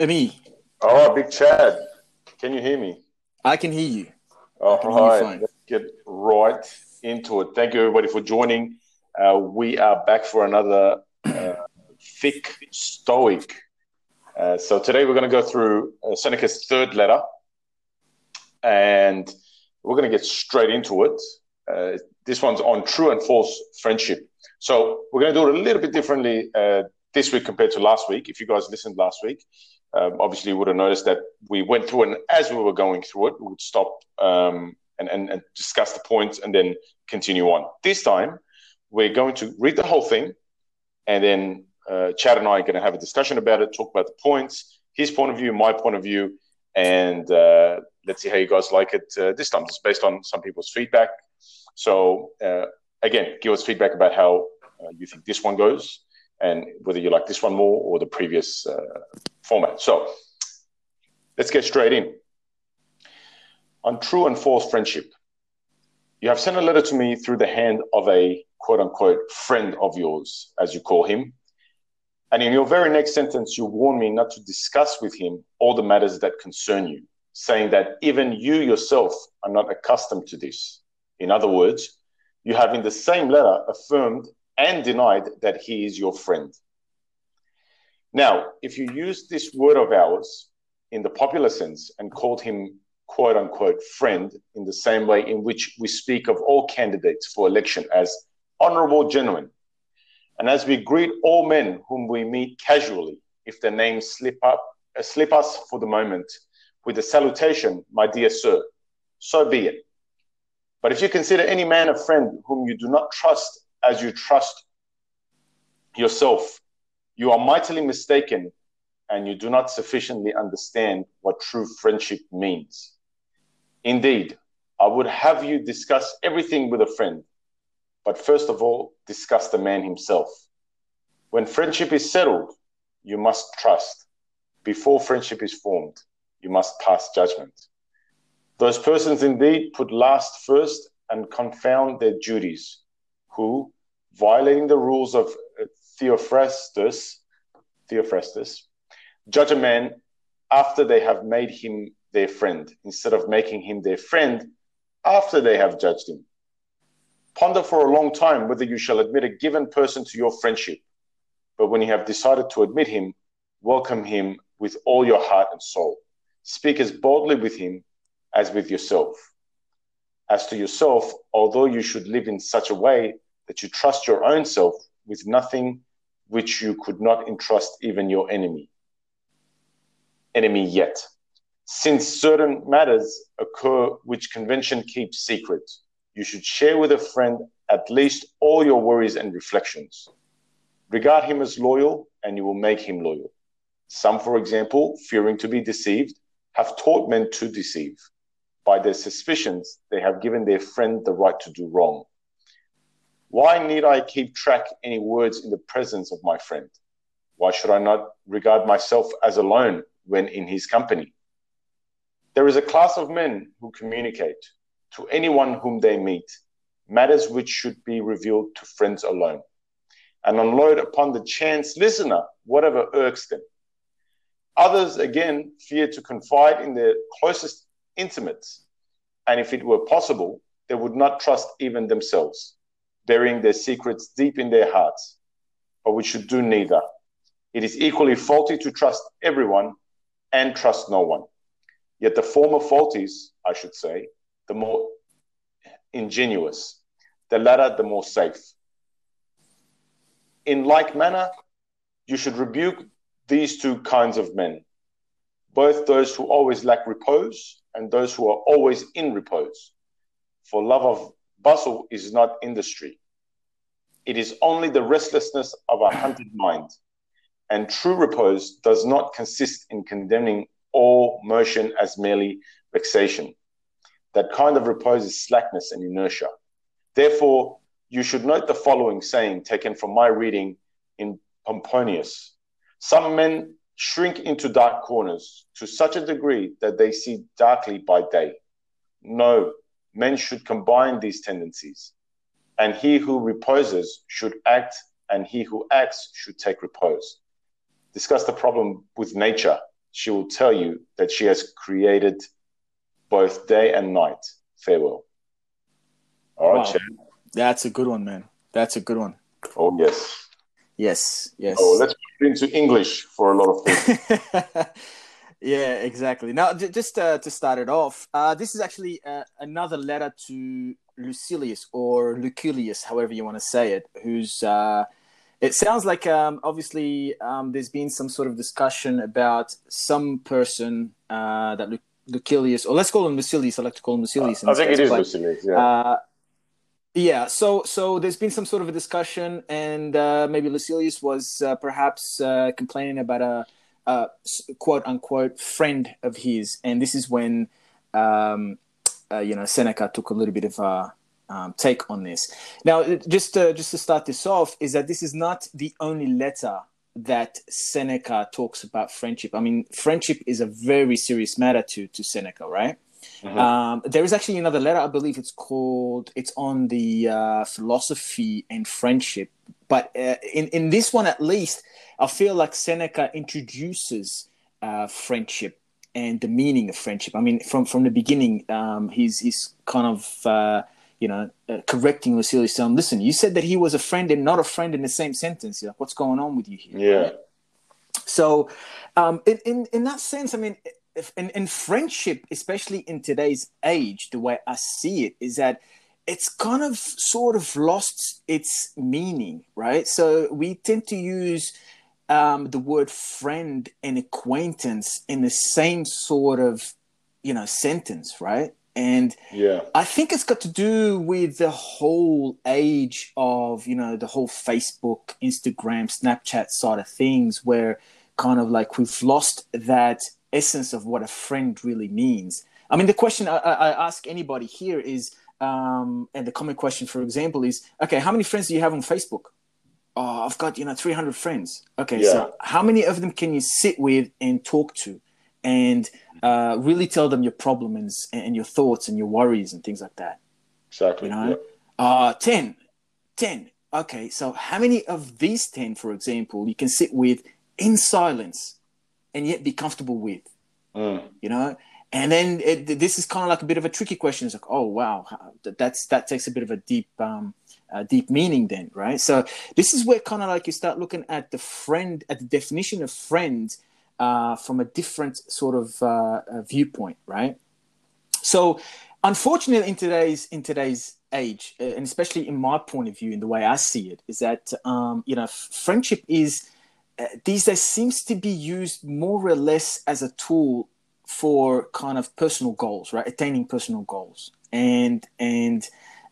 Amy. Oh, Big Chad. Can you hear me? I can hear you. All right. Let's get right into it. Thank you, everybody, for joining. Uh, we are back for another uh, Thicc Stoic. Uh, so today we're going to go through uh, Seneca's third letter, and we're going to get straight into it. Uh, this one's on true and false friendship. So we're going to do it a little bit differently uh, this week compared to last week. If you guys listened last week, um, obviously you would have noticed that we went through and as we were going through it, we would stop um, and, and, and discuss the points and then continue on. This time, we're going to read the whole thing and then uh, Chad and I are going to have a discussion about it, talk about the points, his point of view, my point of view, and uh, let's see how you guys like it uh, this time. It's based on some people's feedback. So, uh, again, give us feedback about how uh, you think this one goes and whether you like this one more or the previous uh, format. So let's get straight in. On true and false friendship, you have sent a letter to me through the hand of a quote unquote friend of yours, as you call him. And in your very next sentence, you warn me not to discuss with him all the matters that concern you, saying that even you yourself are not accustomed to this. In other words, you have in the same letter affirmed and denied that he is your friend. Now, if you use this word of ours in the popular sense and called him quote unquote friend in the same way in which we speak of all candidates for election as honorable gentlemen, and as we greet all men whom we meet casually, if their names slip up, uh, slip us for the moment with the salutation, my dear sir, so be it. But if you consider any man a friend whom you do not trust as you trust yourself, you are mightily mistaken and you do not sufficiently understand what true friendship means. Indeed, I would have you discuss everything with a friend, but first of all, discuss the man himself. When friendship is settled, you must trust. Before friendship is formed, you must pass judgment. Those persons indeed put last first and confound their duties who, violating the rules of uh, Theophrastus, Theophrastus, judge a man after they have made him their friend, instead of making him their friend after they have judged him. Ponder for a long time whether you shall admit a given person to your friendship. But when you have decided to admit him, welcome him with all your heart and soul. Speak as boldly with him as with yourself. As to yourself, although you should live in such a way that you trust your own self with nothing which you could not entrust even your enemy. Enemy yet. Since certain matters occur which convention keeps secret, you should share with a friend at least all your worries and reflections. Regard him as loyal, and you will make him loyal. Some, for example, fearing to be deceived, have taught men to deceive. By their suspicions, they have given their friend the right to do wrong. Why need I keep track any words in the presence of my friend? Why should I not regard myself as alone when in his company? There is a class of men who communicate to anyone whom they meet matters which should be revealed to friends alone and unload upon the chance listener whatever irks them. Others, again, fear to confide in their closest intimates, and if it were possible, they would not trust even themselves burying their secrets deep in their hearts, but we should do neither. It is equally faulty to trust everyone and trust no one. Yet the former fault is, I should say, the more ingenuous, the latter, the more safe. In like manner, you should rebuke these two kinds of men, both those who always lack repose and those who are always in repose. For love of bustle is not industry. It is only the restlessness of a hunted mind. And true repose does not consist in condemning all motion as merely vexation. That kind of repose is slackness and inertia. Therefore, you should note the following saying taken from my reading in Pomponius. Some men shrink into dark corners to such a degree that they see darkly by day. No, men should combine these tendencies. And he who reposes should act, and he who acts should take repose. Discuss the problem with nature, she will tell you that she has created both day and night. Farewell. All right, wow. That's a good one, man. That's a good one. Oh yes. Yes. Yes. Oh, let's put it into English for a lot of people. Yeah, exactly. Now, j- just uh, to start it off, uh, this is actually uh, another letter to Lucilius or Luculius, however you want to say it, who's. Uh, it sounds like um, obviously um, there's been some sort of discussion about some person uh, that Lu- Lucilius, or let's call him Lucilius. I like to call him Lucilius. I think case, it is but, Lucilius. Yeah. Uh, yeah, so so there's been some sort of a discussion, and uh, maybe Lucilius was uh, perhaps uh, complaining about a, a, quote unquote friend of his, and this is when um, uh, you know Seneca took a little bit of a um, take on this. Now, just to, just to start this off, is that this is not the only letter that Seneca talks about friendship. I mean, friendship is a very serious matter to to Seneca, right? Mm-hmm. Um, there is actually another letter, I believe it's called, it's on the uh, philosophy and friendship. But uh, in, in this one, at least, I feel like Seneca introduces uh, friendship and the meaning of friendship. I mean, from, from the beginning, um, he's, he's kind of, uh, you know, uh, correcting Lucilius, saying, listen, you said that he was a friend and not a friend in the same sentence. You're like, what's going on with you here? Yeah. Right? So, um, in, in, in that sense, I mean, and, and friendship, especially in today's age, the way I see it is that it's kind of sort of lost its meaning, right? So we tend to use um, the word friend and acquaintance in the same sort of, you know, sentence, right? And yeah, I think it's got to do with the whole age of, you know, the whole Facebook, Instagram, Snapchat side of things, where kind of like we've lost that essence of what a friend really means. I mean, the question I, I ask anybody here is, um, and the common question, for example, is, okay, how many friends do you have on Facebook? Oh, I've got you know 300 friends. Okay, yeah. so how many of them can you sit with and talk to, and uh, really tell them your problems and, and, your thoughts and your worries and things like that? Exactly. You know, yeah. uh, 10, 10. Okay, so how many of these 10, for example, you can sit with in silence and yet be comfortable with. Mm. You know, and then it, this is kind of like a bit of a tricky question. It's like, oh wow, that's that takes a bit of a deep, um, deep meaning then, right? So this is where kind of like you start looking at the friend, at the definition of friend, uh, from a different sort of uh, viewpoint, right? So, unfortunately, in today's in today's age, uh, and especially in my point of view, in the way I see it, is that um, you know, friendship is uh, these days seems to be used more or less as a tool for kind of personal goals, right? Attaining personal goals, and and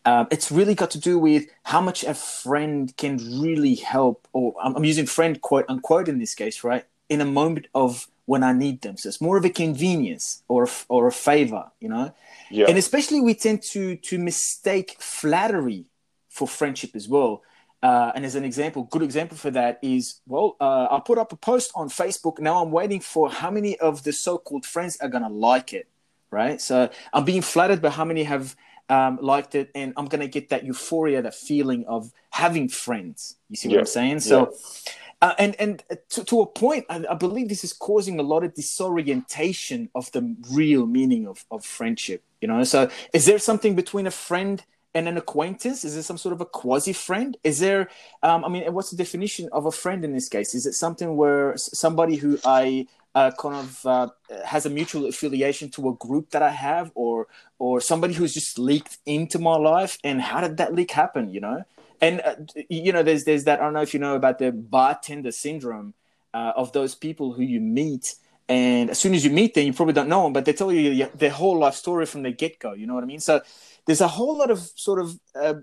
um, it's really got to do with how much a friend can really help, or I'm, I'm using friend quote unquote in this case, right? In a moment of when I need them, so it's more of a convenience or or a favor, you know. Yeah. And especially we tend to to mistake flattery for friendship as well. Uh, and as an example, good example for that is, well, uh, I put up a post on Facebook. Now I'm waiting for how many of the so-called friends are gonna like it, right? So I'm being flattered by how many have um, liked it, and I'm gonna get that euphoria, that feeling of having friends. You see what yeah. I'm saying? So. Yeah. Uh, and and to, to a point, I, I, believe this is causing a lot of disorientation of the real meaning of, of friendship. You know, so is there something between a friend and an acquaintance? Is it some sort of a quasi friend? Is there, um, I mean, what's the definition of a friend in this case? Is it something where somebody who I uh, kind of uh, has a mutual affiliation to a group that I have, or or somebody who's just leaked into my life? And how did that leak happen? You know, and uh, you know, there's there's that. I don't know if you know about the bartender syndrome uh, of those people who you meet and as soon as you meet them, you probably don't know them, but they tell you their whole life story from the get go. You know what I mean? So there's a whole lot of sort of uh,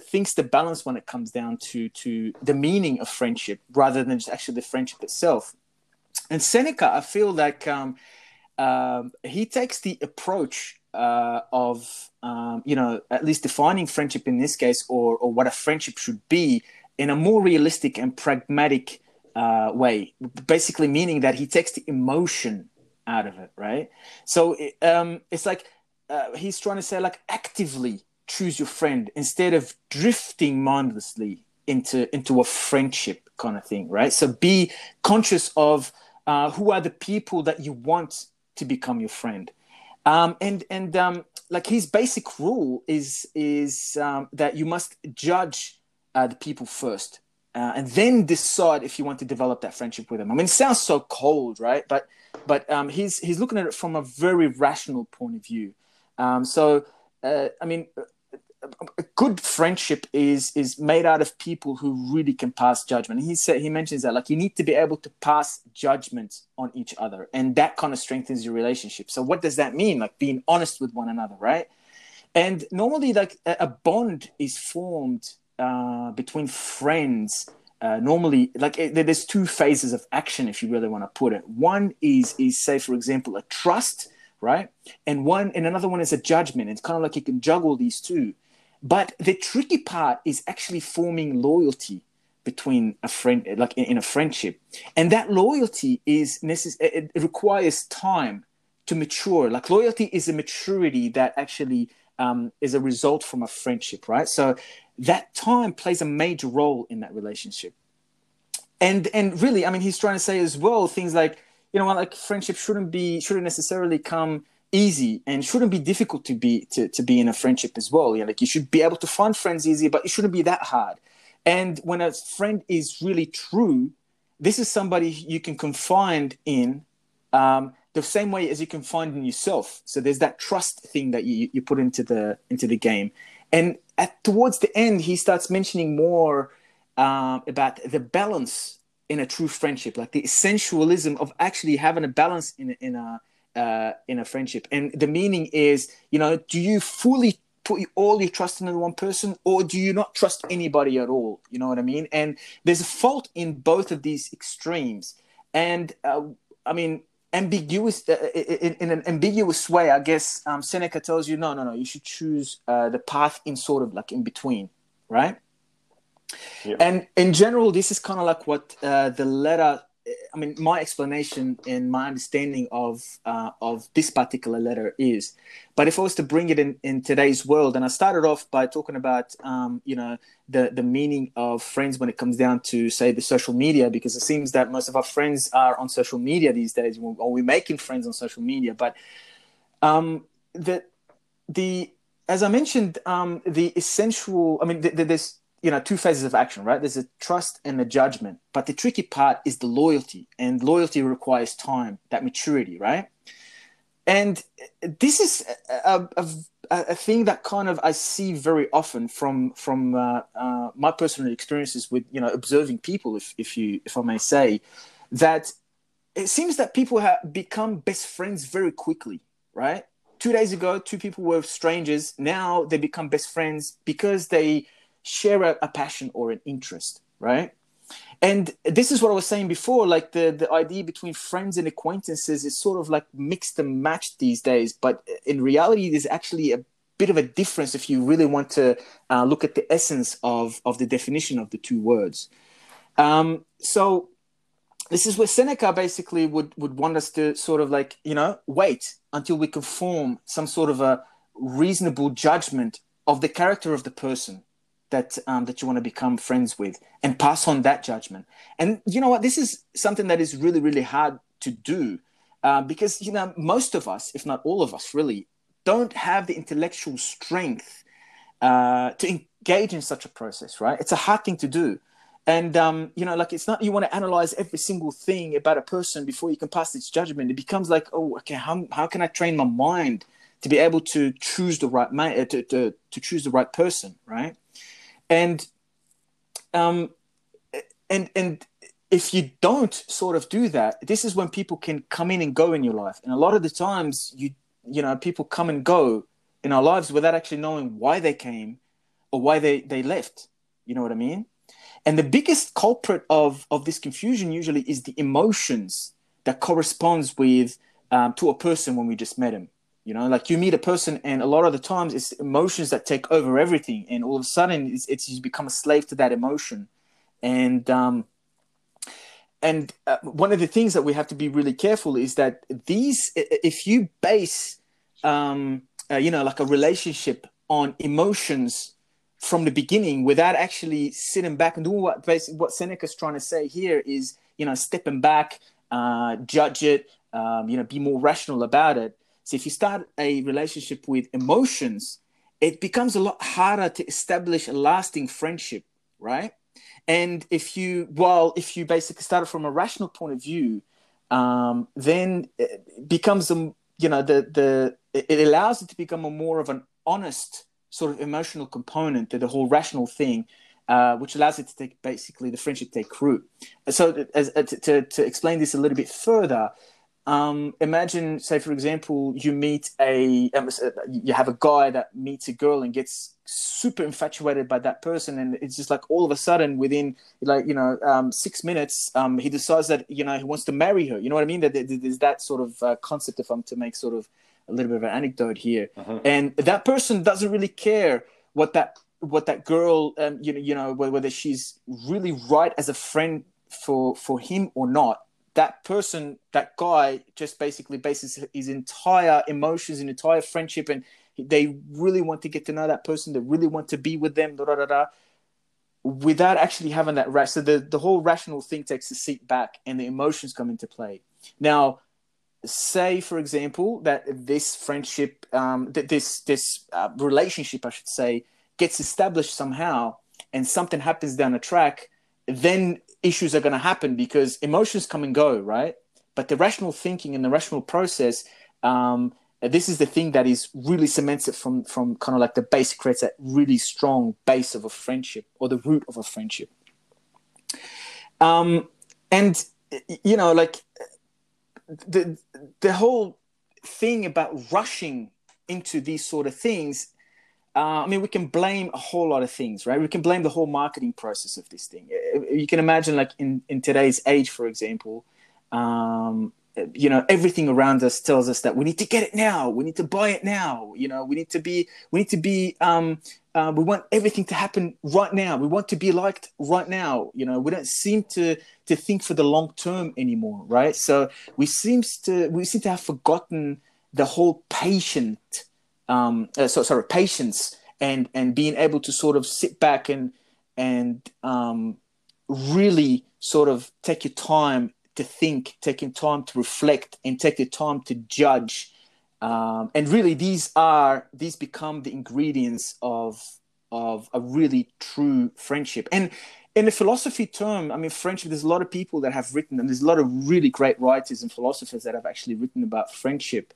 things to balance when it comes down to to the meaning of friendship rather than just actually the friendship itself. And Seneca, I feel like um, um, he takes the approach uh, of um, you know at least defining friendship in this case, or or what a friendship should be, in a more realistic and pragmatic uh, way. Basically, meaning that he takes the emotion out of it, right? So um, it's like uh, he's trying to say like actively choose your friend instead of drifting mindlessly into into a friendship kind of thing right? So be conscious of uh, who are the people that you want to become your friend. Um, and and um, like his basic rule is is um, that you must judge uh, the people first uh, and then decide if you want to develop that friendship with them. I mean it sounds so cold right? But but um, he's he's looking at it from a very rational point of view um, so uh, i mean a good friendship is is made out of people who really can pass judgment. He said he mentions that like you need to be able to pass judgment on each other, and that kind of strengthens your relationship. So what does that mean? Like being honest with one another, right? And normally, like a bond is formed uh, between friends. Uh, normally, like it, there's two phases of action, if you really want to put it. One is is say, for example, a trust, right? And one and another one is a judgment. It's kind of like you can juggle these two but the tricky part is actually forming loyalty between a friend, like in, a friendship, and that loyalty is necess- it requires time to mature. Like loyalty is a maturity that actually um, is a result from a friendship, right? So that time plays a major role in that relationship. And and really, I mean, he's trying to say as well things like you know, like friendship shouldn't be shouldn't necessarily come easy and shouldn't be difficult to be to, to be in a friendship as well. You know, like you should be able to find friends easy, but it shouldn't be that hard. And when a friend is really true, this is somebody you can confide in um, the same way as you can find in yourself. So there's that trust thing that you, you put into the into the game. And at towards the end, he starts mentioning more um, about the balance in a true friendship, like the essentialism of actually having a balance in in a uh, in a friendship. And the meaning is, you know, do you fully put all your trust in one person or do you not trust anybody at all? You know what I mean? And there's a fault in both of these extremes. And uh, I mean, ambiguous uh, in, in, an ambiguous way, I guess um, Seneca tells you, no, no, no, you should choose uh, the path in sort of like in between, right? Yeah. And in general, this is kind of like what uh, the letter I mean, my explanation and my understanding of uh, of this particular letter is, but if I was to bring it in, in today's world, and I started off by talking about, um, you know, the the meaning of friends when it comes down to say the social media, because it seems that most of our friends are on social media these days, or we're making friends on social media. But um, the the as I mentioned, um, the essential, I mean, the, there's you know two phases of action right? There's a trust and a judgment. But the tricky part is the loyalty and loyalty requires time that maturity right? And this is a, a, a thing that kind of i see very often from from uh, uh, my personal experiences with you know observing people if, if you if i may say that it seems that people have become best friends very quickly right? Two days ago two people were strangers. Now they become best friends because they share a, a passion or an interest, right? and this is what I was saying before, like the, the idea between friends and acquaintances is sort of like mixed and matched these days. But in reality, there's actually a bit of a difference if you really want to uh, look at the essence of, of the definition of the two words. Um, so this is where Seneca basically would, would want us to sort of like, you know, wait until we can form some sort of a reasonable judgment of the character of the person that um, that you want to become friends with and pass on that judgment. And you know what? This is something that is really really hard to do uh, because you know most of us if not all of us really don't have the intellectual strength uh, to engage in such a process right? It's a hard thing to do. And um, you know like it's not you want to analyze every single thing about a person before you can pass this judgment. It becomes like oh okay how, how can i train my mind to be able to choose the right man to, to, to choose the right person right and um, and and if you don't sort of do that, this is when people can come in and go in your life. And a lot of the times, you you know, people come and go in our lives without actually knowing why they came or why they they left. You know what I mean? And the biggest culprit of of this confusion usually is the emotions that corresponds with um, to a person when we just met him you know like you meet a person and a lot of the times it's emotions that take over everything and all of a sudden it's, it's you become a slave to that emotion and um and uh, one of the things that we have to be really careful is that these if you base um uh, you know like a relationship on emotions from the beginning without actually sitting back and doing what basically what Seneca's trying to say here is you know stepping back uh, judge it, um, you know, be more rational about it. So if you start a relationship with emotions, it becomes a lot harder to establish a lasting friendship, right? And if you, well, if you basically start from a rational point of view, um, then it becomes a, you know, the the it allows it to become a more of an honest sort of emotional component to the whole rational thing, uh, which allows it to take basically the friendship take root. So, as, uh, to, to, to explain this a little bit further, um, imagine, say, for example, you meet a, um, you have a guy that meets a girl and gets super infatuated by that person, and it's just like all of a sudden, within like you know um, six minutes, um, he decides that you know he wants to marry her. You know what I mean? That there's that sort of uh, concept. If I'm to make sort of a little bit of an anecdote here, uh-huh. and that person doesn't really care what that what that girl, um, you know, you know, whether she's really right as a friend for for him or not that person, that guy, just basically bases his entire emotions and entire friendship, and they really want to get to know that person. They really want to be with them, da da da, da without actually having that rest. So the, the whole rational thing takes a seat back, and the emotions come into play. Now, say for example that this friendship, um, that this this uh, relationship, I should say, gets established somehow, and something happens down the track, then issues are going to happen because emotions come and go, right? But the rational thinking and the rational process, um, this is the thing that is really cements it from from kind of like the base creates that really strong base of a friendship or the root of a friendship. Um, and you know, like the the whole thing about rushing into these sort of things uh, I mean, we can blame a whole lot of things, right? We can blame the whole marketing process of this thing. You can imagine, like in, in today's age, for example, um, you know, everything around us tells us that we need to get it now. We need to buy it now. You know, we need to be, we need to be, um, uh, we want everything to happen right now. We want to be liked right now. You know, we don't seem to to think for the long term anymore, right? So we seems to we seem to have forgotten the whole patient um, uh, so, sorry, patience and and being able to sort of sit back and and um, really sort of take your time to think, taking time to reflect, and take your time to judge. Um, and really, these are these become the ingredients of of a really true friendship. And in the philosophy term, I mean, friendship. There's a lot of people that have written, and there's a lot of really great writers and philosophers that have actually written about friendship.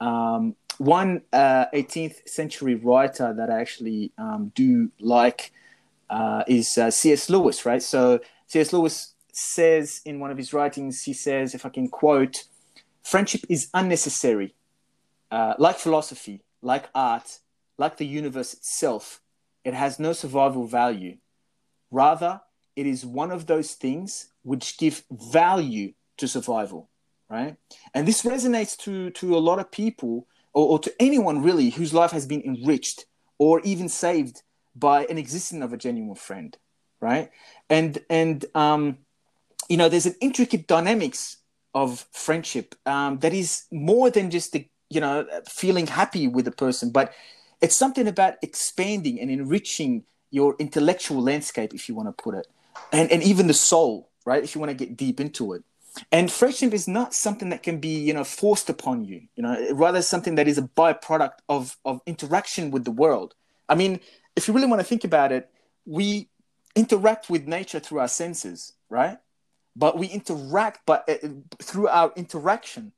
Um, one uh, 18th century writer that I actually um, do like uh, is uh, C.S. Lewis, right? So C.S. Lewis says in one of his writings, he says, if I can quote, friendship is unnecessary. Uh, like philosophy, like art, like the universe itself, it has no survival value. Rather, it is one of those things which give value to survival, right? And this resonates to, to a lot of people or, or to anyone really whose life has been enriched or even saved by an existence of a genuine friend, right? And and um, you know, there's an intricate dynamics of friendship um, that is more than just the you know feeling happy with a person, but it's something about expanding and enriching your intellectual landscape, if you want to put it, and and even the soul, right? If you want to get deep into it. And friendship is not something that can be, you know, forced upon you. You know, rather something that is a byproduct of of interaction with the world. I mean, if you really want to think about it, we interact with nature through our senses, right? But we interact, but uh, through our interaction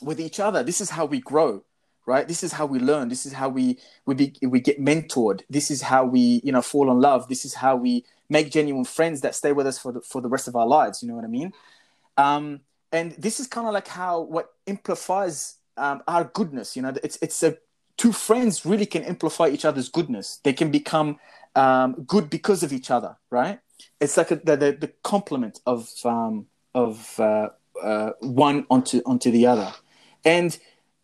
with each other, this is how we grow, right? This is how we learn. This is how we we be, we get mentored. This is how we, you know, fall in love. This is how we make genuine friends that stay with us for the, for the rest of our lives. You know what I mean? Um, and this is kind of like how what amplifies um, our goodness. You know, it's it's a two friends really can amplify each other's goodness. They can become um, good because of each other, right? It's like a, the, the, the complement of um, of uh, uh, one onto onto the other, and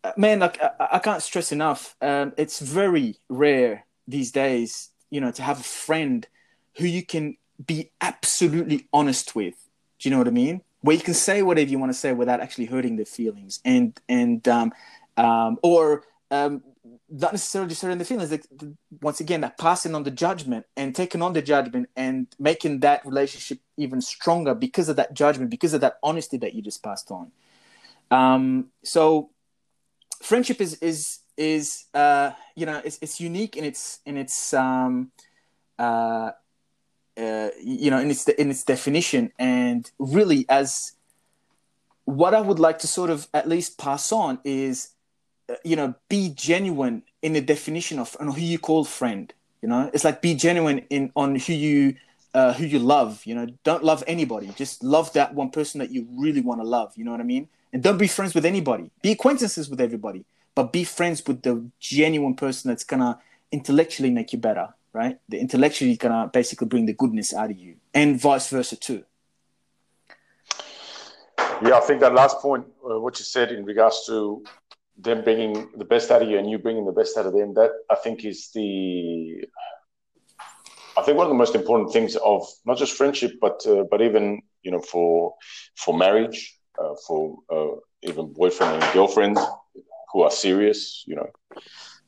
uh, man, like I, I, can't stress enough. Um, it's very rare these days, you know, to have a friend who you can be absolutely honest with. Do you know what I mean? Where you can say whatever you want to say without actually hurting their feelings and and um, um, or um, not necessarily just hurting the feelings. Like once again, that passing on the judgment and taking on the judgment and making that relationship even stronger because of that judgment, because of that honesty that you just passed on. Um, so friendship is is is uh, you know it's, it's unique in its in its um, uh, uh, you know in its in its definition and really as what I would like to sort of at least pass on is uh, you know, be genuine in the definition of on who you call friend. You know, it's like be genuine in on who you uh, who you love. You know, don't love anybody. Just love that one person that you really want to love. You know what I mean? And don't be friends with anybody. Be acquaintances with everybody, but be friends with the genuine person that's gonna intellectually make you better. Right? The intellectually gonna basically bring the goodness out of you, and vice versa too. Yeah, I think that last point, uh, what you said in regards to them bringing the best out of you and you bringing the best out of them that i think is the i think one of the most important things of not just friendship but uh, but even you know for for marriage uh, for uh, even boyfriend and girlfriend who are serious you know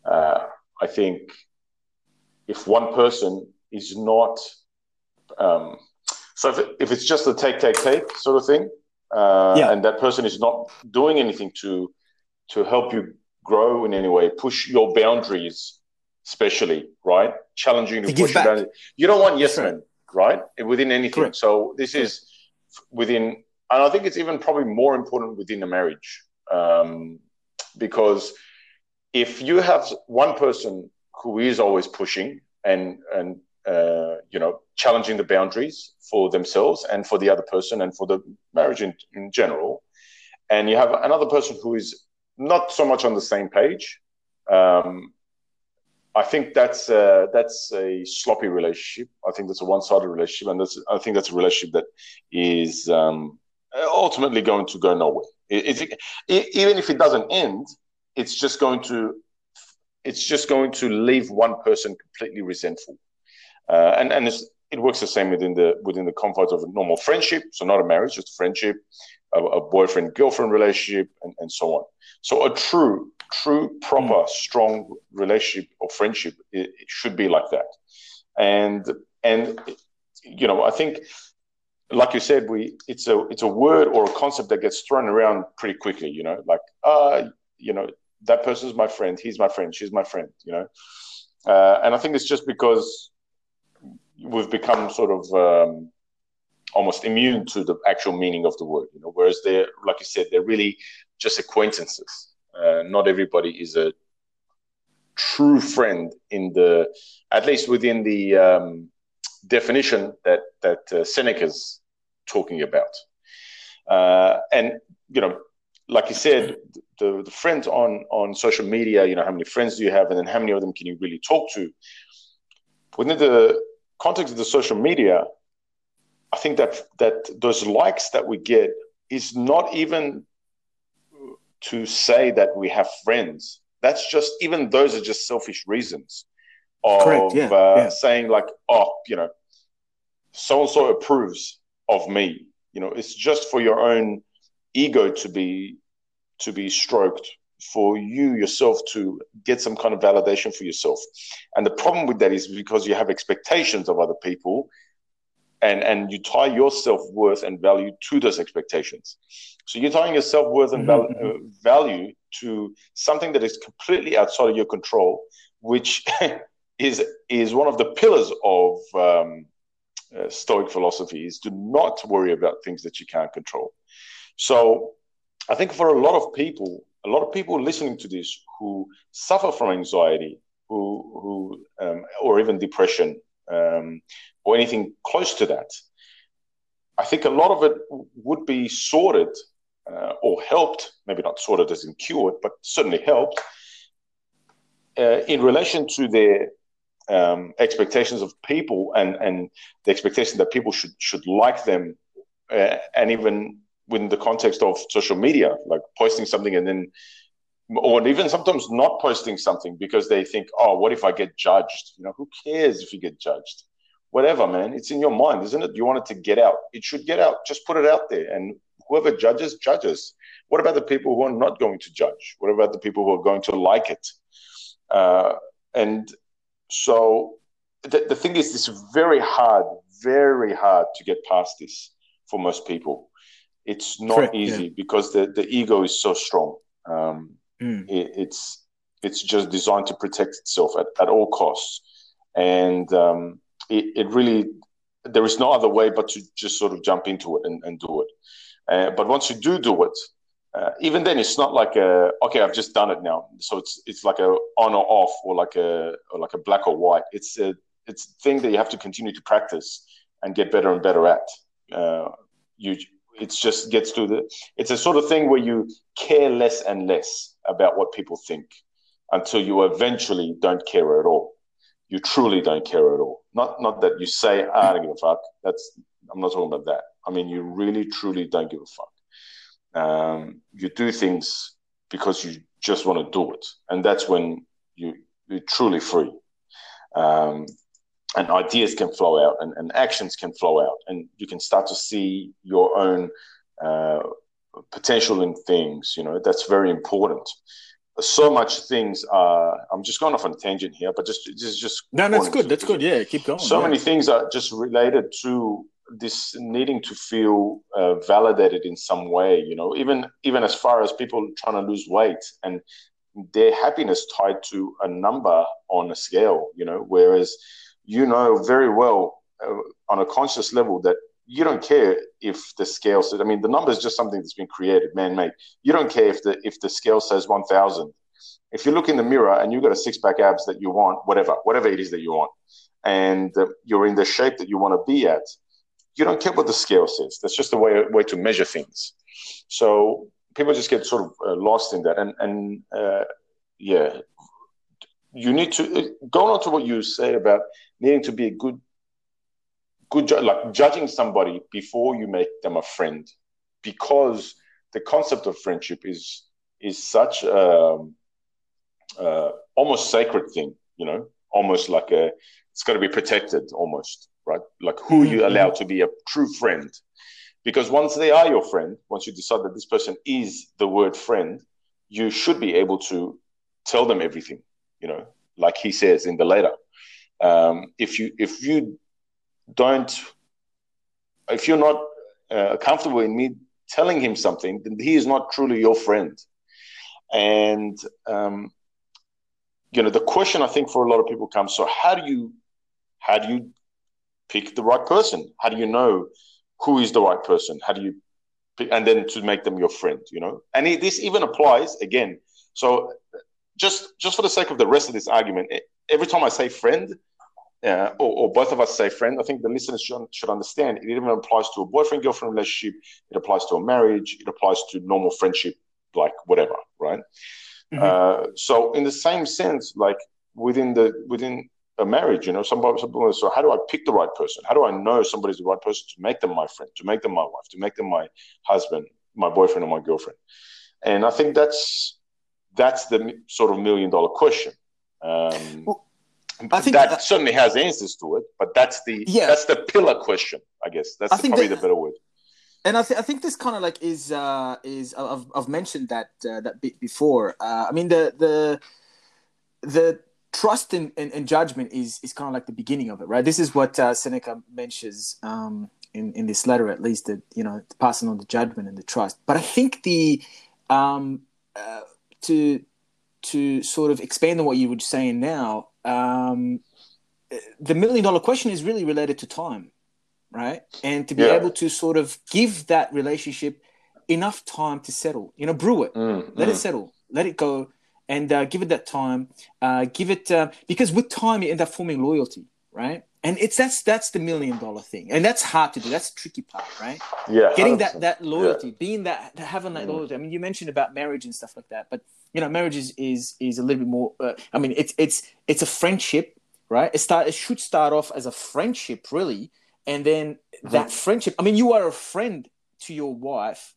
uh, i think if one person is not um, so if, if it's just a take take take sort of thing uh, yeah. and that person is not doing anything to to help you grow in any way, push your boundaries, especially, right? Challenging to, push your boundaries. You don't want yes men, right? Within anything. Correct. So this Correct. is within, and I think it's even probably more important within a marriage, um, because if you have one person who is always pushing and and uh, you know challenging the boundaries for themselves and for the other person and for the marriage in, in general and you have another person who is not so much on the same page. Um, I think that's a, that's a sloppy relationship. I think that's a one-sided relationship, and that's I think that's a relationship that is um, ultimately going to go nowhere. It, it, it, even if it doesn't end, it's just going to it's just going to leave one person completely resentful, uh, and and it works the same within the within the confines of a normal friendship. So not a marriage, just a friendship, a, a boyfriend girlfriend relationship, and, and so on. So a true, true, proper, mm. strong relationship or friendship it, it should be like that. And and you know, I think, like you said, we it's a it's a word or a concept that gets thrown around pretty quickly. You know, like uh, you know, that person's my friend, he's my friend, she's my friend. You know, uh, and I think it's just because we've become sort of um, almost immune to the actual meaning of the word. You know, whereas they're like you said, they're really just acquaintances. Uh, not everybody is a true friend in the, at least within the um, definition that that uh, Seneca's talking about. Uh, and you know, like you said, the, the friends on on social media. You know, how many friends do you have, and then how many of them can you really talk to? Within the context of the social media, I think that that those likes that we get is not even to say that we have friends. That's just even those are just selfish reasons of yeah, uh, yeah. saying like, oh, you know, so and so approves of me. You know, it's just for your own ego to be to be stroked, for you yourself to get some kind of validation for yourself. And the problem with that is because you have expectations of other people and and you tie your self-worth and value to those expectations so you're tying your self-worth and val- mm-hmm. uh, value to something that is completely outside of your control which is is one of the pillars of um, uh, stoic philosophy is to not worry about things that you can't control so i think for a lot of people a lot of people listening to this who suffer from anxiety who who um, or even depression um, or anything close to that. I think a lot of it would be sorted uh, or helped, maybe not sorted as in cured, but certainly helped uh, in relation to their um, expectations of people and, and the expectation that people should should like them, uh, and even within the context of social media, like posting something and then, or even sometimes not posting something because they think, oh, what if I get judged? You know, who cares if you get judged? whatever, man. It's in your mind, isn't it? You want it to get out. It should get out. Just put it out there. And whoever judges, judges. What about the people who are not going to judge? What about the people who are going to like it? Uh, and so the, the thing is, it's very hard, very hard to get past this for most people. It's not Correct, easy yeah. because the, the ego is so strong. Um, mm. it, it's it's just designed to protect itself at, at all costs, and um, it, it really there is no other way but to just sort of jump into it and, and do it. Uh, but once you do do it, uh, even then, it's not like a okay, I've just done it now. So it's it's like a on or off, or like a or like a black or white. It's a it's a thing that you have to continue to practice and get better and better at. Uh, you it just gets to the it's a sort of thing where you care less and less about what people think until you eventually don't care at all. You truly don't care at all. Not not that you say ah, I don't give a fuck. That's I'm not talking about that. I mean you really truly don't give a fuck. Um, you do things because you just want to do it, and that's when you you're truly free. Um, and ideas can flow out and, and actions can flow out and you can start to see your own uh, potential in things you know that's very important. So much things are i'm just going off on a tangent here but just just just no that's good that's good. Yeah keep going so yeah. many things are just related to this needing to feel uh, validated in some way you know even even as far as people trying to lose weight and their happiness tied to a number on a scale you know whereas you know very well uh, on a conscious level that you don't care if the scale says. I mean, the number is just something that's been created, man-made. You don't care if the if the scale says one thousand. If you look in the mirror and you've got a six-pack abs that you want, whatever, whatever it is that you want, and uh, you're in the shape that you want to be at, you don't care what the scale says. That's just a way way to measure things. So people just get sort of uh, lost in that, and and uh, yeah, you need to uh, go on to what you say about needing to be a good good like judging somebody before you make them a friend because the concept of friendship is is such a um, uh, almost sacred thing you know? Almost like a it's got to be protected almost right? Like who you mm-hmm. allow to be a true friend. Because once they are your friend once you decide that this person is the word friend you should be able to tell them everything you know like he says in the letter. Um, if you if you don't if you're not uh, comfortable in me telling him something then he is not truly your friend. And um, you know the question i think for a lot of people comes so how do you how do you pick the right person? How do you know who is the right person? How do you pick, and then to make them your friend you know? And it, this even applies again so just just for the sake of the rest of this argument every time i say friend uh, or, or, both of us say friend, I think the listeners should, should understand it even applies to a boyfriend girlfriend relationship, it applies to a marriage, it applies to normal friendship, like whatever, right? Mm-hmm. Uh, so, in the same sense, like within the within a marriage, you know, somebody, somebody, so how do I pick the right person? How do I know somebody's the right person to make them my friend, to make them my wife, to make them my husband, my boyfriend, or my girlfriend? And I think that's that's the sort of million dollar question. Um, well, I think that, that, certainly has answers to it, but that's the yeah. that's the pillar question, I guess. That's the, probably that, the better word. And I, th- I think this kind of like is uh, is I've, I've mentioned that uh, that bit before. Uh, I mean the the the trust and, and, judgment is is kind of like the beginning of it, right? This is what uh, Seneca mentions um, in in this letter, at least that you know passing on the judgment and the trust. But I think the um, uh, to to sort of expand on what you were saying now, um, the million dollar question is really related to time, right? And to be yeah. able to sort of give that relationship enough time to settle, you know, brew it, mm, let mm. it settle, let it go, and uh, give it that time. Uh, give it uh, because with time you end up forming loyalty, right? And it's that's that's the million dollar thing, and that's hard to do. That's the tricky part, right? Yeah, getting 100%. that that loyalty, yeah. being that having that mm. loyalty. I mean, you mentioned about marriage and stuff like that, but you know, marriage is is is a little bit more. Uh, I mean, it's it's it's a friendship, right? It start it should start off as a friendship, really, and then that friendship. I mean, you are a friend to your wife,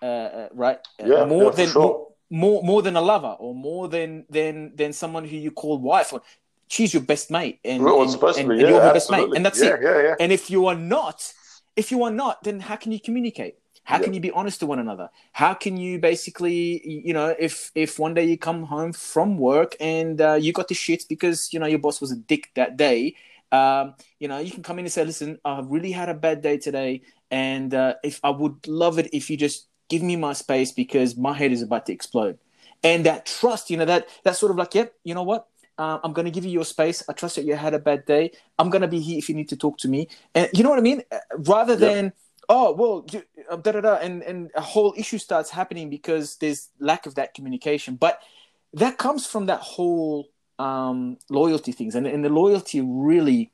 uh, uh right? Uh, yeah, more yeah, than sure. more, more more than a lover, or more than than than someone who you call wife. Or, she's your best mate, and, well, and, and, and yeah, you're her best mate, and that's yeah, it. Yeah, yeah. And if you are not, if you are not, then how can you communicate? How can you be honest to one another? How can you basically, you know, if if one day you come home from work and uh, you got the shits because you know your boss was a dick that day, um, you know, you can come in and say, "Listen, I've really had a bad day today, and uh, if I would love it if you just give me my space because my head is about to explode." And that trust, you know, that that sort of like, yep, you know what? Uh, I'm going to give you your space. I trust that you had a bad day. I'm going to be here if you need to talk to me. And you know what I mean? Uh, rather yep. than oh well uh, da, da, da, and and a whole issue starts happening because there's lack of that communication but that comes from that whole um, loyalty things and, and the loyalty really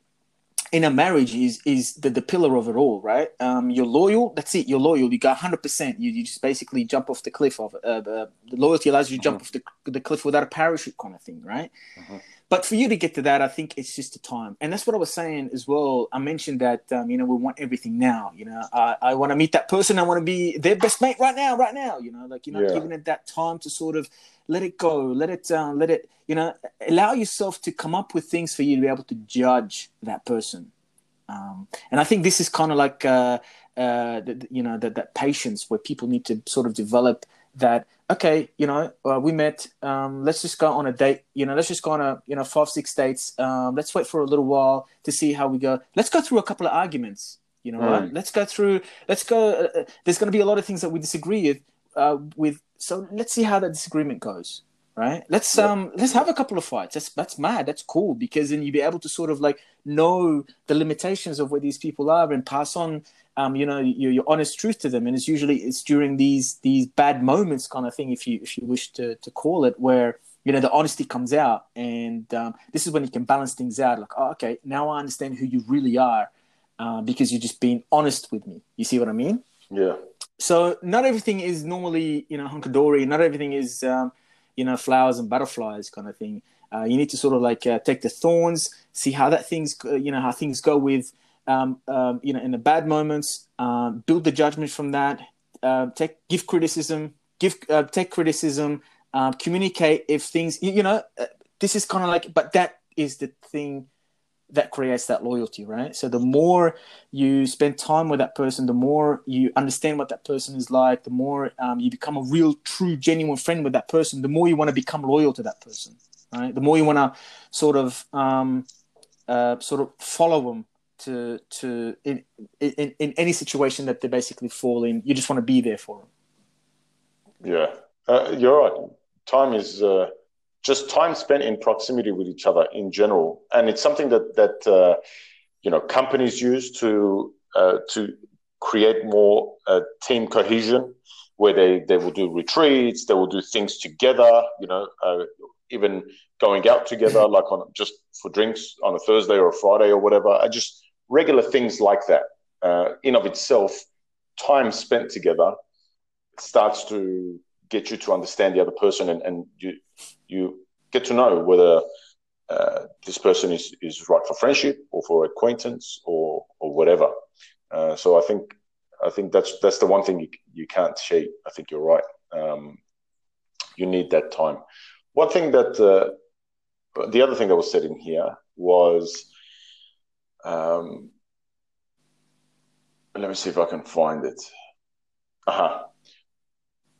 in a marriage is is the, the pillar of it all right um, you're loyal that's it you're loyal you got 100% you, you just basically jump off the cliff of uh, the, the loyalty allows you to jump mm-hmm. off the, the cliff without a parachute kind of thing right mm-hmm. But for you to get to that, I think it's just the time, and that's what I was saying as well. I mentioned that um, you know we want everything now. You know, I, I want to meet that person. I want to be their best mate right now, right now. You know, like you're not yeah. giving it that time to sort of let it go, let it, uh, let it. You know, allow yourself to come up with things for you to be able to judge that person. Um, and I think this is kind of like uh, uh, the, you know that that patience where people need to sort of develop that okay, you know, uh, we met. Um, let's just go on a date. You know, let's just go on a you know five six dates. Um, let's wait for a little while to see how we go. Let's go through a couple of arguments. You know, mm. right? Let's go through. Let's go. Uh, uh there's going to be a lot of things that we disagree with. Uh, with so let's see how that disagreement goes. Right. Let's yep. um let's have a couple of fights. That's that's mad. That's cool because then you'll be able to sort of like know the limitations of where these people are and pass on um, you know your, your honest truth to them and it's usually it's during these these bad moments kind of thing if you if you wish to to call it where you know the honesty comes out and um, this is when you can balance things out like oh, okay now i understand who you really are uh, because you're just being honest with me you see what i mean yeah so not everything is normally you know hunky-dory not everything is um, you know flowers and butterflies kind of thing uh, you need to sort of like uh, take the thorns see how that things you know how things go with um, um, you know, in the bad moments, um, build the judgment from that. Uh, take give criticism, give uh, take criticism, um, communicate if things you, you know. Uh, this is kind of like, but that is the thing that creates that loyalty, right? So the more you spend time with that person, the more you understand what that person is like, the more um, you become a real, true, genuine friend with that person, the more you want to become loyal to that person, right? The more you want to sort of um, uh, sort of follow them to to in, in in any situation that they basically fall in. You just want to be there for them. Yeah, uh, you're right. Time is uh, just time spent in proximity with each other in general, and it's something that that uh, you know companies use to uh, to create more uh, team cohesion, where they they will do retreats, they will do things together. You know, uh, even going out together, like on just for drinks on a Thursday or a Friday or whatever. I just regular things like that, uh, in of itself, time spent together starts to get you to understand the other person, and, and you you get to know whether uh, this person is, is right for friendship or for acquaintance or or whatever. Uh, so I think I think that's that's the one thing you you can't cheat. I think you're right. Um, you need that time. One thing that uh, the other thing that was said in here was um, let me see if I can find it. Uh-huh.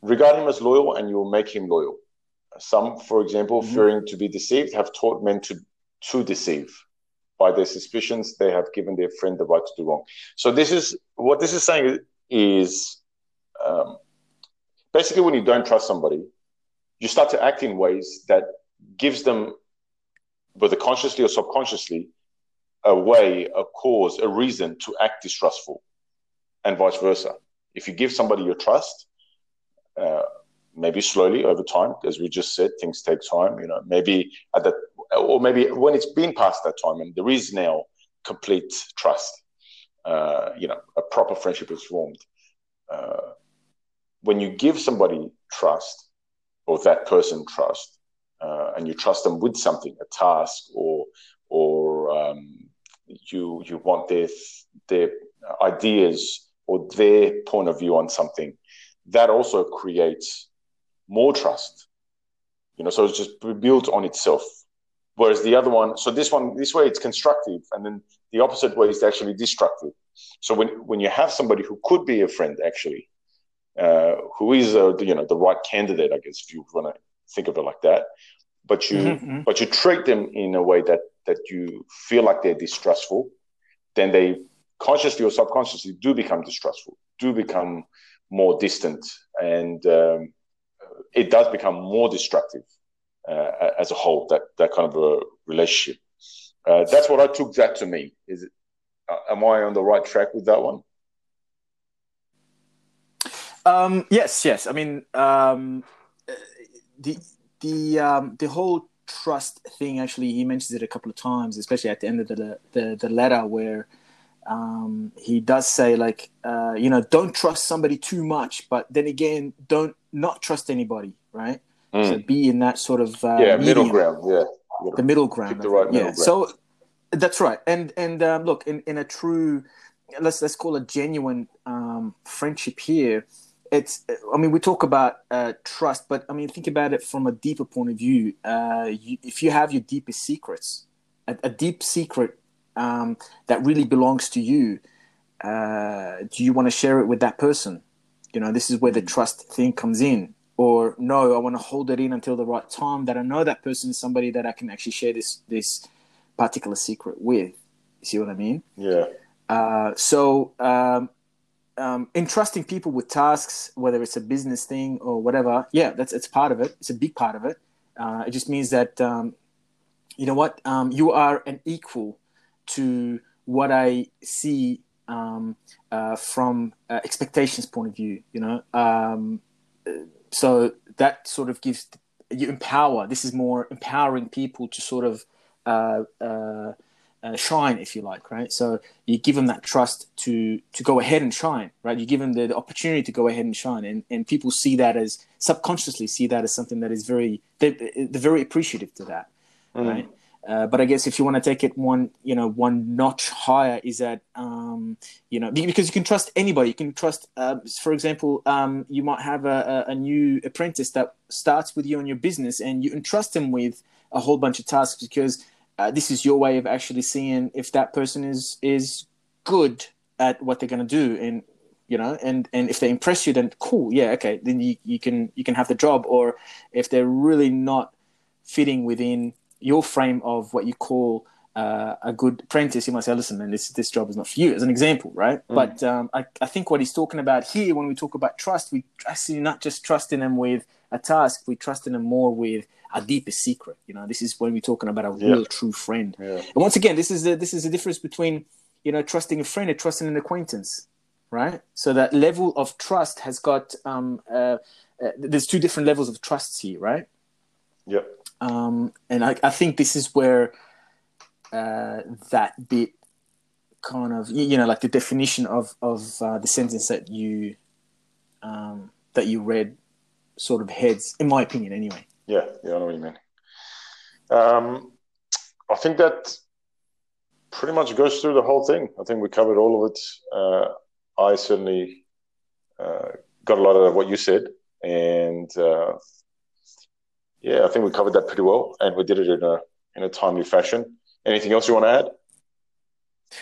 Regard him as loyal and you will make him loyal. Some, for example, mm-hmm. fearing to be deceived, have taught men to, to deceive. By their suspicions, they have given their friend the right to do wrong. So this is what this is saying is um, basically when you don't trust somebody, you start to act in ways that gives them, whether consciously or subconsciously, a way, a cause, a reason to act distrustful, and vice versa. If you give somebody your trust, uh, maybe slowly over time, as we just said, things take time. You know, maybe at that, or maybe when it's been past that time, and there is now complete trust. Uh, you know, a proper friendship is formed. Uh, when you give somebody trust, or that person trust, uh, and you trust them with something, a task, or or um, you you want their their ideas or their point of view on something, that also creates more trust. You know, so it's just built on itself. Whereas the other one, so this one, this way it's constructive, and then the opposite way is actually destructive. So when when you have somebody who could be a friend, actually, uh, who is uh, the, you know the right candidate, I guess, if you want to think of it like that. But you mm-hmm, mm-hmm. but you treat them in a way that that you feel like they're distrustful, then they consciously or subconsciously do become distrustful, do become more distant, and um, it does become more destructive uh, as a whole. That that kind of a relationship. Uh, that's what I took that to me. Is it? Uh, am I on the right track with that one? Um, yes, yes. I mean, um, the the um, the whole trust thing. Actually, he mentions it a couple of times, especially at the end of the the, the letter, where um, he does say like, uh, you know, don't trust somebody too much, but then again, don't not trust anybody, right? Mm. So be in that sort of uh, yeah middle ground, yeah, the middle ground, the right yeah. So that's right, and and um, look in in a true, let's let's call it genuine um, friendship here it's i mean we talk about uh, trust but i mean think about it from a deeper point of view uh, you, if you have your deepest secrets a, a deep secret um, that really belongs to you uh, do you want to share it with that person? You know this is where the trust thing comes in. Or no i want to hold it in until the right time that i know that person is somebody that i can actually share this this particular secret with. You see what i mean? Yeah. Uh, so um, um, entrusting people with tasks, whether it's a business thing or whatever, yeah, that's it's part of it. It's a big part of it. Uh, it just means that um, you know what? Um, you are an equal to what I see um, uh, from uh, expectations point of view. You know, um, so that sort of gives you empower. This is more empowering people to sort of uh, uh, uh, shine, if you like, right? So you give them that trust to to go ahead and shine, right? You give them the, the, opportunity to go ahead and shine, and and people see that as subconsciously see that as something that is very they, they're very appreciative to that, mm. right? Uh, but I guess if you want to take it one, you know, one notch higher, is that um, you know because you can trust anybody. You can trust, uh, for example, um, you might have a, a, new apprentice that starts with you on your business, and you entrust them with a whole bunch of tasks because uh, this is your way of actually seeing if that person is is good at what they're going to do and you know and and if they impress you then cool yeah okay then you, you can you can have the job or if they're really not fitting within your frame of what you call uh, a good apprentice, you might say, listen, man, this, this job is not for you, as an example, right? Mm. But um, I, I think what he's talking about here, when we talk about trust, we actually not just trusting them with a task, we trusting them more with our deepest secret. You know, this is when we're talking about a yeah. real true friend. Yeah. And once again, this is the this is the difference between you know trusting a friend and trusting an acquaintance, right? So that level of trust has got um, uh, uh, there's two different levels of trusts here, right? Yep. Um, and I, I think this is where uh, that bit kind of you know like the definition of of uh, the sentence that you um, that you read sort of heads, in my opinion, anyway. Yeah, yeah, I know what you mean. Um, I think that pretty much goes through the whole thing. I think we covered all of it. Uh, I certainly uh, got a lot of what you said, and uh, yeah, I think we covered that pretty well, and we did it in a in a timely fashion. Anything else you want to add?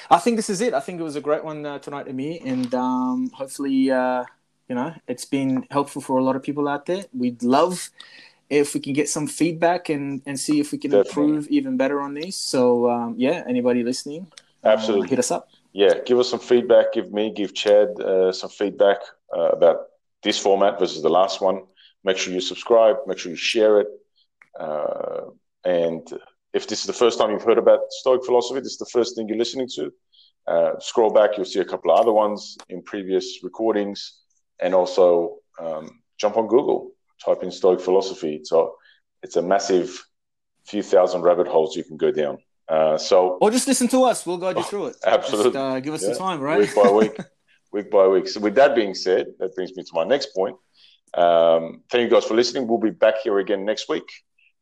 I think this is it. I think it was a great one uh, tonight to me, and um, hopefully, uh, you know, it's been helpful for a lot of people out there. We'd love if we can get some feedback and and see if we can Definitely. improve even better on these. So um, yeah, anybody listening, uh, absolutely uh, hit us up. Yeah, give us some feedback. Give me, give Chad uh, some feedback uh, about this format versus the last one. Make sure you subscribe. Make sure you share it. Uh, and if this is the first time you've heard about Stoic philosophy, this is the first thing you're listening to. Uh, scroll back, you'll see a couple of other ones in previous recordings, and also um, jump on Google type in Stoic philosophy. So it's a massive few thousand rabbit holes you can go down. Uh, so or just listen to us. We'll guide you through it. Absolutely. Just, uh, give us yeah. time, right? Week by week, week by week. So with that being said, that brings me to my next point. Um, thank you guys for listening. We'll be back here again next week.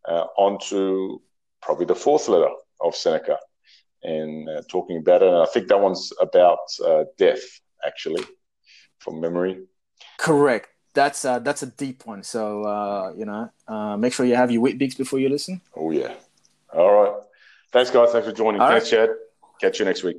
Uh, on to probably the fourth letter of Seneca and uh, talking about it. And I think that one's about uh, death, actually, from memory. Correct that's uh, that's a deep one. So uh, you know, uh, make sure you have your Weet-Bix before you listen. Oh yeah. All right. Thanks, guys. Thanks for joining. All Thanks, right. Chad. Catch you next week.